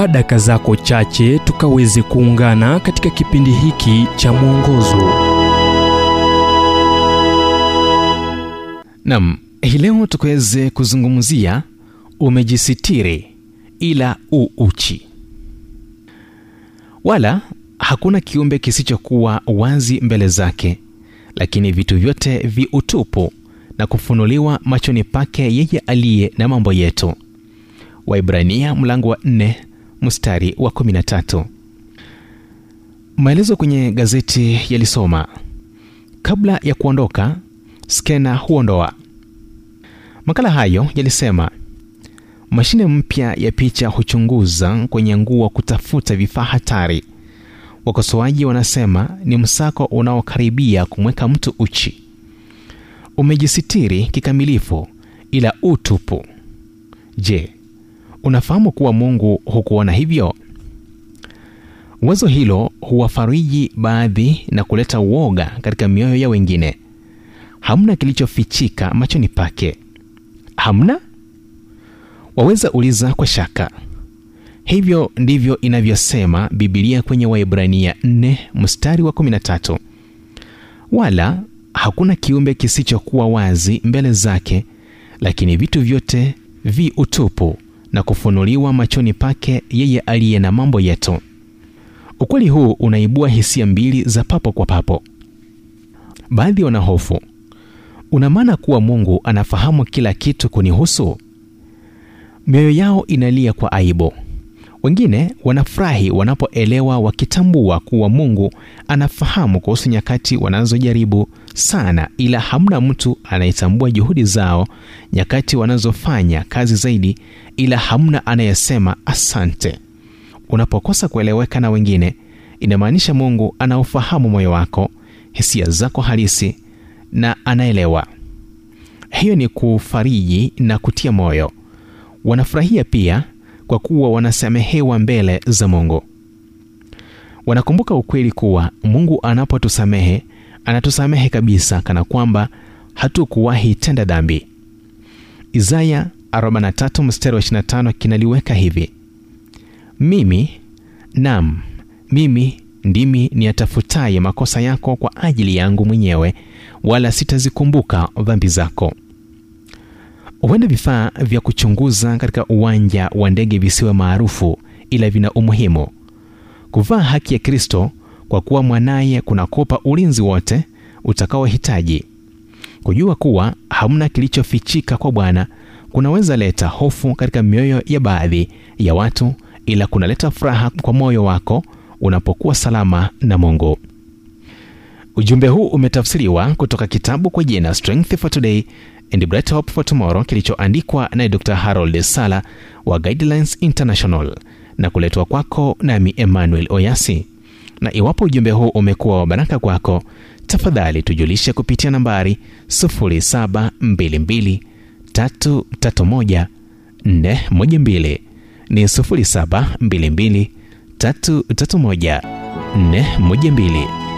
chukua daka zako chache tukaweze kuungana katika kipindi hiki cha mwongozo. Nam hii leo tukaweze kuzungumzia umejisitiri ila u uchi wala hakuna kiumbe kisichokuwa wazi mbele zake lakini vitu vyote vi utupu na kufunuliwa machoni pake yeye aliye na mambo yetu. Waibrania mlango wa 4 mstari wa 13 maelezo kwenye gazeti yalisoma kabla ya kuondoka skena huondoa. Makala hayo yalisema mashine mpya ya picha huchunguza kwenye nguo kutafuta vifaa hatari. Wakosoaji wanasema ni msako unaokaribia kumweka mtu uchi. Umejisitiri kikamilifu ila utupu. Je unafahamu kuwa mungu hukuona hivyo? Wazo hilo huwafariji baadhi na kuleta uoga katika mioyo ya wengine. Hamna kilichofichika machoni pake. Hamna? Waweza uliza kwa shaka. Hivyo ndivyo inavyosema bibilia kwenye waibrania 4 mstari wa 13 wala hakuna kiumbe kisichokuwa wazi mbele zake lakini vitu vyote vi utupu na kufunuliwa machoni pake yeye aliye na mambo yetu. Ukweli huu unaibua hisia mbili za papo kwa papo. Baadhi wana hofu. Una maana kuwa mungu anafahamu kila kitu kunihusu? Mioyo yao inalia kwa aibu wengine wanafurahi wanapoelewa wakitambua kuwa mungu anafahamu kuhusu nyakati wanazojaribu sana ila hamna mtu anayetambua juhudi zao nyakati wanazofanya kazi zaidi ila hamna anayesema asante. Unapokosa kueleweka na wengine inamaanisha mungu anaofahamu moyo wako hisia zako halisi na anaelewa. Hiyo ni kufariji na kutia moyo. Wanafurahia pia kwa kuwa wanasamehewa mbele za mungu. Wanakumbuka ukweli kuwa mungu anapotusamehe anatusamehe kabisa kana kwamba hatukuwahi tenda dhambi. Isaya 43 mstari wa 25 kinaliweka hivi mimi nam mimi ndimi niyatafutaye makosa yako kwa ajili yangu mwenyewe wala sitazikumbuka dhambi zako huenda vifaa vya kuchunguza katika uwanja wa ndege visiwe maarufu ila vina umuhimu. Kuvaa haki ya kristo kwa kuwa mwanaye kunakopa ulinzi wote utakaohitaji. Kujua kuwa hamna kilichofichika kwa bwana kunaweza leta hofu katika mioyo ya baadhi ya watu ila kunaleta furaha kwa moyo wako unapokuwa salama na mungu. Ujumbe huu umetafsiriwa kutoka kitabu kwa jina strength for today and bright hope for tomorrow kilichoandikwa naye dr. Harold sala wa guidelines international na kuletwa kwako nami emmanuel oyasi. Na iwapo ujumbe huu umekuwa wa baraka kwako tafadhali tujulishe kupitia nambari 722331412 ni 722 331 412